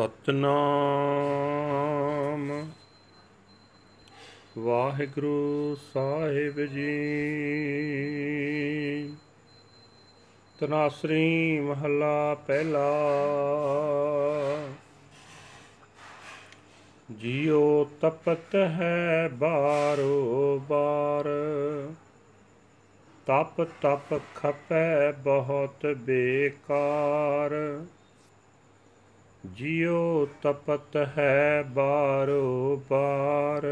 ਸਤਨਾਮ। ਵਾਹਿਗੁਰੂ ਸਾਹਿਬ ਜੀ। ਤਨਾਸਰੀ ਮਹੱਲਾ ਪਹਿਲਾ। ਜਿਉ ਤਪਤ ਹੈ ਬਾਰੋ ਬਾਰ। ਤਪ ਤਪ ਖਪੈ ਬਹੁਤ ਬੇਕਾਰ। ਜਿਉ ਤਪਤ ਹੈ ਬਾਰੋ ਬਾਰ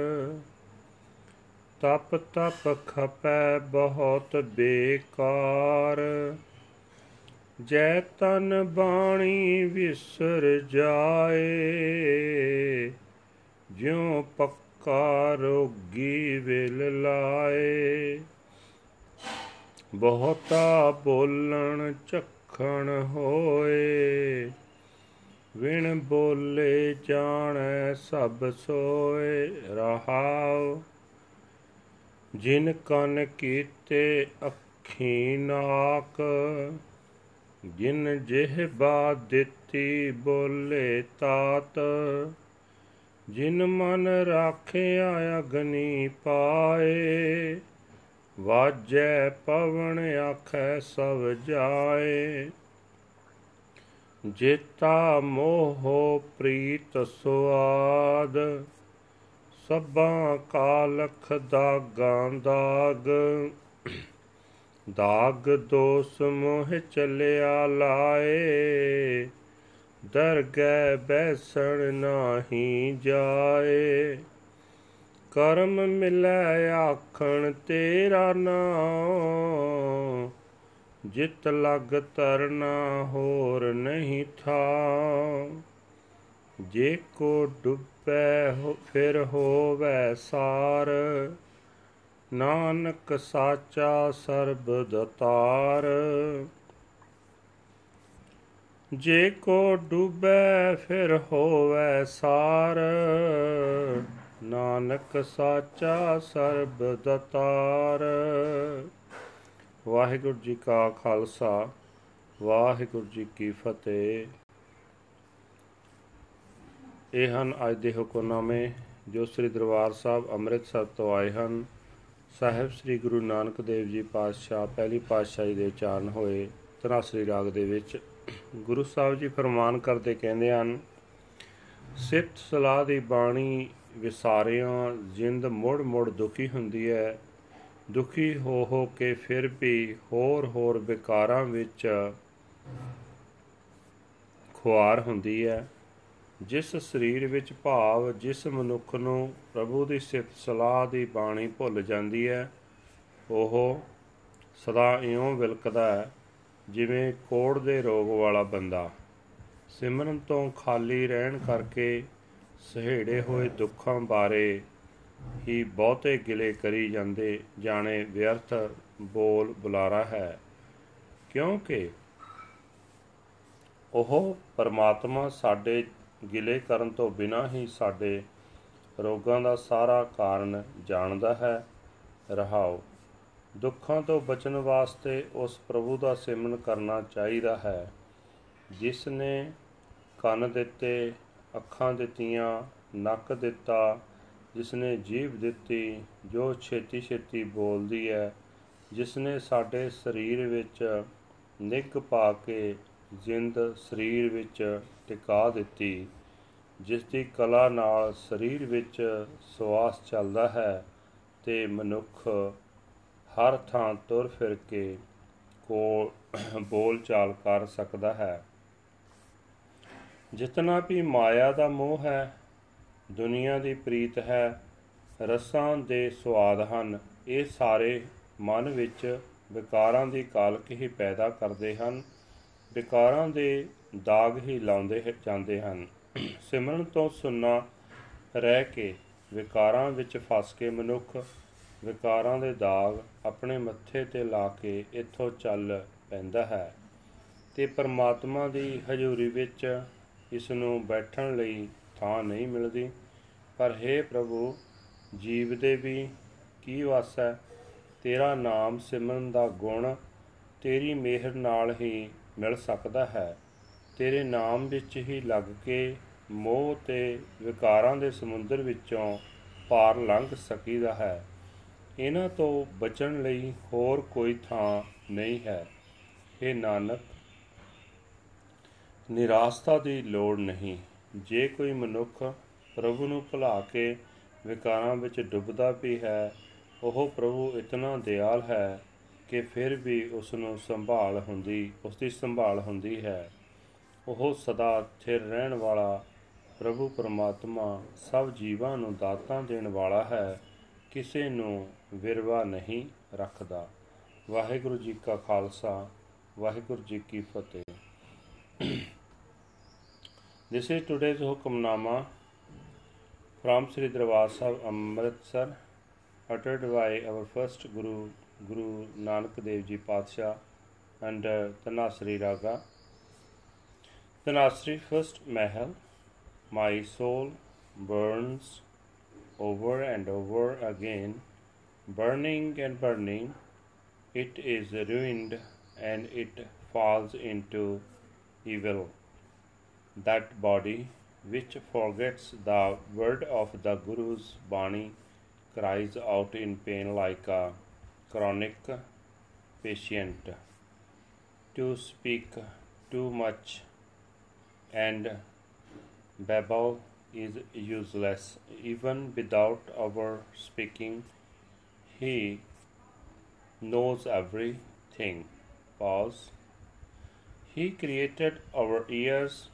ਤਪ ਤਪ ਖਪੈ ਬਹੁਤ ਬੇਕਾਰ। ਜੈ ਤਨ ਬਾਣੀ ਵਿਸਰ ਜਾਏ, ਜਿਉ ਪੱਕਾ ਰੋਗੀ ਵਿਲ ਲਾਏ। ਬਹੁਤਾ ਬੋਲਣ ਚਖਣ ਹੋਏ ਵਿਣ ਬੋਲੇ ਜਾਣੈ ਸਭ ਸੋਏ ਰਹਾਉ। ਜਿਨ ਕਨ ਕੀਤੇ ਅੱਖੀ ਨਾਕ, ਜਿਨ ਜਿਹਬਾ ਦਿੱਤੀ ਬੋਲੇ ਤਾਤ, ਜਿਨ ਮਨ ਰਾਖਿਆ ਅਗਨੀ ਪਾਏ, ਵਾਜੈ ਪਵਨ ਆਖੈ ਸਭ ਜਾਏ। ਜੇਤਾ ਮੋਹ ਪ੍ਰੀਤ ਸੁਆਦ, ਸਭਾ ਕਾਲਖ ਦਾਗਾਂ ਦਾਗ। ਦਾਗ ਦੋਸ ਮੋਹ ਚਲਿਆ ਲਾਏ, ਦਰਗਹਿ ਬੈਸਣ ਨਾਹੀ ਜਾਏ। ਕਰਮ ਮਿਲੈ ਆਖਣ ਤੇਰਾ ਨਾਮ ਜਿਤ ਲਗ ਤਰਨਾ ਹੋਰ ਨਹੀਂ ਥਾ। ਜੇ ਕੋ ਡੁੱਬੈ ਫਿਰ ਹੋਵੈ ਸਾਰ। ਨਾਨਕ ਸਾਚਾ ਸਰਬ ਦਤਾਰ। ਜੇ ਕੋ ਡੁੱਬੈ ਫਿਰ ਹੋਵੈ ਸਾਰ। ਨਾਨਕ ਸਾਚਾ ਸਰਬ ਦਤਾਰ। ਵਾਹਿਗੁਰੂ ਜੀ ਕਾ ਖਾਲਸਾ, ਵਾਹਿਗੁਰੂ ਜੀ ਕੀ ਫਤਿਹ। ਇਹ ਹਨ ਅੱਜ ਦੇ ਹੁਕਮਨਾਮੇ ਜੋ ਸ੍ਰੀ ਦਰਬਾਰ ਸਾਹਿਬ ਅੰਮ੍ਰਿਤਸਰ ਤੋਂ ਆਏ ਹਨ। ਸਾਹਿਬ ਸ੍ਰੀ ਗੁਰੂ ਨਾਨਕ ਦੇਵ ਜੀ ਪਾਤਸ਼ਾਹ ਪਹਿਲੀ ਪਾਤਸ਼ਾਹੀ ਦੇ ਉਚਾਰਨ ਹੋਏ ਤਨਾਸਰੀ ਰਾਗ ਦੇ ਵਿੱਚ। ਗੁਰੂ ਸਾਹਿਬ ਜੀ ਫਰਮਾਨ ਕਰਦੇ ਕਹਿੰਦੇ ਹਨ ਸਿੱਤ ਸਲਾਹ ਦੀ ਬਾਣੀ ਵਿਸਾਰਿਆਂ, ਜਿੰਦ ਮੁੜ ਮੁੜ ਦੁਖੀ ਹੁੰਦੀ ਹੈ ਦੁਖੀ ਹੋ ਹੋ ਕੇ ਫਿਰ ਵੀ ਹੋਰ ਹੋਰ ਵਿਕਾਰਾਂ ਵਿੱਚ ਖੁਆਰ ਹੁੰਦੀ ਹੈ। ਜਿਸ ਸਰੀਰ ਵਿੱਚ ਭਾਵ, ਜਿਸ ਮਨੁੱਖ ਨੂੰ ਪ੍ਰਭੂ ਦੀ ਸਿਫਤ, ਸਲਾਹ ਦੀ ਬਾਣੀ ਭੁੱਲ ਜਾਂਦੀ ਹੈ, ਉਹ ਸਦਾ ਇਉਂ ਵਿਲਕਦਾ ਹੈ ਜਿਵੇਂ ਕੋੜ ਦੇ ਰੋਗ ਵਾਲਾ ਬੰਦਾ। ਸਿਮਰਨ ਤੋਂ ਖਾਲੀ ਰਹਿਣ ਕਰਕੇ ਸਹੇੜੇ ਹੋਏ ਦੁੱਖਾਂ ਬਾਰੇ ਹੀ ਬਹੁਤੇ ਗਿਲੇ ਕਰੀ ਜਾਂਦੇ, ਜਾਣੇ ਵਿਅਰਥ ਬੋਲ ਬੁਲਾਰਾ ਹੈ। ਕਿਉਂਕਿ ਉਹ ਪਰਮਾਤਮਾ ਸਾਡੇ ਗਿਲੇ ਕਰਨ ਤੋਂ ਬਿਨਾਂ ਹੀ ਸਾਡੇ ਰੋਗਾਂ ਦਾ ਸਾਰਾ ਕਾਰਨ ਜਾਣਦਾ ਹੈ। ਰਹਾਓ, ਦੁੱਖਾਂ ਤੋਂ ਬਚਣ ਵਾਸਤੇ ਉਸ ਪ੍ਰਭੂ ਦਾ ਸਿਮਰਨ ਕਰਨਾ ਚਾਹੀਦਾ ਹੈ। ਜਿਸ ਨੇ ਕੰਨ ਦਿੱਤੇ, ਅੱਖਾਂ ਦਿੱਤੀਆਂ, ਨੱਕ ਦਿੱਤਾ ਜਿਸ ਨੇ ਜੀਭ ਦਿੱਤੀ, ਜੋ ਛੇਤੀ ਛੇਤੀ ਬੋਲਦੀ ਹੈ ਜਿਸ ਨੇ ਸਾਡੇ ਸਰੀਰ ਵਿੱਚ ਨਿੱਘ ਪਾ ਕੇ ਜਿੰਦ ਸਰੀਰ ਵਿੱਚ ਟਿਕਾ ਦਿੱਤੀ ਜਿਸ ਦੀ ਕਲਾ ਨਾਲ ਸਰੀਰ ਵਿੱਚ ਸਵਾਸ ਚੱਲਦਾ ਹੈ ਤੇ ਮਨੁੱਖ ਹਰ ਥਾਂ ਤੁਰ ਫਿਰ ਕੇ ਕੋ ਬੋਲ ਚਾਲ ਕਰ ਸਕਦਾ ਹੈ। ਜਿਤਨਾ ਵੀ ਮਾਇਆ ਦਾ ਮੋਹ ਹੈ ਦੁਨੀਆ ਦੀ ਪ੍ਰੀਤ ਹੈ, ਰਸਾਂ ਦੇ ਸਵਾਦ ਹਨ। ਇਹ ਸਾਰੇ ਮਨ ਵਿੱਚ ਵਿਕਾਰਾਂ ਦੀ ਕਾਲਕ ਹੀ ਪੈਦਾ ਕਰਦੇ ਹਨ। ਵਿਕਾਰਾਂ ਦੇ ਦਾਗ ਹੀ ਲਾਉਂਦੇ ਜਾਂਦੇ ਹਨ। ਸਿਮਰਨ ਤੋਂ ਸੁੰਨਾ ਰਹਿ ਕੇ ਵਿਕਾਰਾਂ ਵਿੱਚ ਫਸ ਕੇ ਮਨੁੱਖ ਵਿਕਾਰਾਂ ਦੇ ਦਾਗ ਆਪਣੇ ਮੱਥੇ ਤੇ ਲਾ ਕੇ ਇੱਥੋਂ ਚੱਲ ਪੈਂਦਾ ਹੈ ਤੇ ਪਰਮਾਤਮਾ ਦੀ ਹਜ਼ੂਰੀ ਵਿੱਚ ਇਸ ਨੂੰ ਬੈਠਣ ਲਈ ਥਾਂ ਨਹੀਂ ਮਿਲਦੀ। ਪਰ हे ਪ੍ਰਭੂ, ਜੀਵ ਦੇ ਵੀ ਕੀ ਵਸ ਹੈ? ਤੇਰਾ ਨਾਮ ਸਿਮਰਨ ਦਾ ਗੁਣ ਤੇਰੀ ਮਿਹਰ ਨਾਲ ਹੀ ਮਿਲ ਸਕਦਾ ਹੈ। ਤੇਰੇ ਨਾਮ ਵਿੱਚ ਹੀ ਲੱਗ ਕੇ ਮੋਹ ਤੇ ਵਿਕਾਰਾਂ ਦੇ ਸਮੁੰਦਰ ਵਿੱਚੋਂ ਪਾਰ ਲੰਘ ਸਕੀਦਾ ਹੈ। ਇਹਨਾਂ ਤੋਂ ਬਚਣ ਲਈ ਹੋਰ ਕੋਈ ਥਾਂ ਨਹੀਂ ਹੈ। ਇਹ ਨਾਨਕ, ਨਿਰਾਸ਼ਤਾ ਦੀ ਲੋੜ ਨਹੀਂ। ਜੇ ਕੋਈ ਮਨੁੱਖ ਪ੍ਰਭੂ ਨੂੰ ਭੁਲਾ ਕੇ ਵਿਕਾਰਾਂ ਵਿੱਚ ਡੁੱਬਦਾ ਵੀ ਹੈ, ਉਹ ਪ੍ਰਭੂ ਇਤਨਾ ਦਿਆਲ ਹੈ ਕਿ ਫਿਰ ਵੀ ਉਸ ਨੂੰ ਸੰਭਾਲ ਹੁੰਦੀ ਉਸ ਦੀ ਸੰਭਾਲ ਹੁੰਦੀ ਹੈ। ਉਹ ਸਦਾ ਸਥਿਰ ਰਹਿਣ ਵਾਲਾ ਪ੍ਰਭੂ ਪਰਮਾਤਮਾ ਸਭ ਜੀਵਾਂ ਨੂੰ ਦਾਤਾਂ ਦੇਣ ਵਾਲਾ ਹੈ, ਕਿਸੇ ਨੂੰ ਵਿਰਵਾ ਨਹੀਂ ਰੱਖਦਾ। ਵਾਹਿਗੁਰੂ ਜੀ ਕਾ ਖਾਲਸਾ, ਵਾਹਿਗੁਰੂ ਜੀ ਕੀ ਫਤਿਹ। This is today's Hukamnama from Sri Darbar Amritsar uttered by our first Guru Guru Nanak Dev Ji Patsha under Tanasri Raga. Tanasri first Mahal My soul burns over and over again, burning and burning. It is ruined and it falls into evil that body which forgets the word of the Guru's Bani cries out in pain like a chronic patient. To speak too much and babble is useless. Even without our speaking, He knows everything. Pause. He created our ears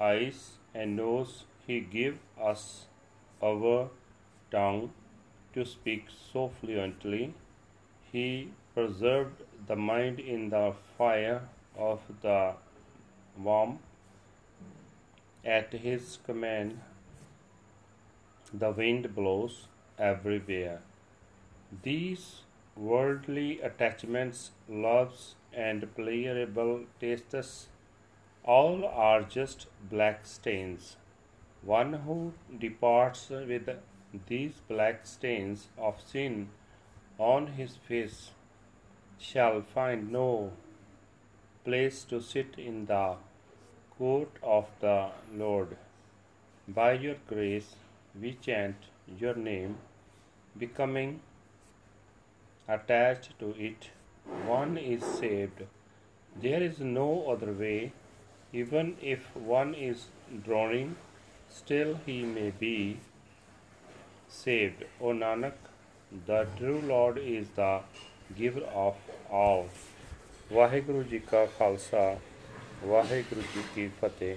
eyes and nose he gave us our tongue to speak so fluently he preserved the mind in the fire of the womb at his command the wind blows everywhere. These worldly attachments loves and pleasurable tastes all are just black stains. One who departs with these black stains of sin on his face shall find no place to sit in the court of the Lord. By your grace we chant your name, becoming attached to it. One is saved. There is no other way even if one is drowning, still he may be saved. O Nanak, the true Lord is the giver of all. Waheguru ji ਕਾ ਖਾਲਸਾ ਵਾਹਿਗੁਰੂ ਜੀ ਕੀ ਫਤਿਹ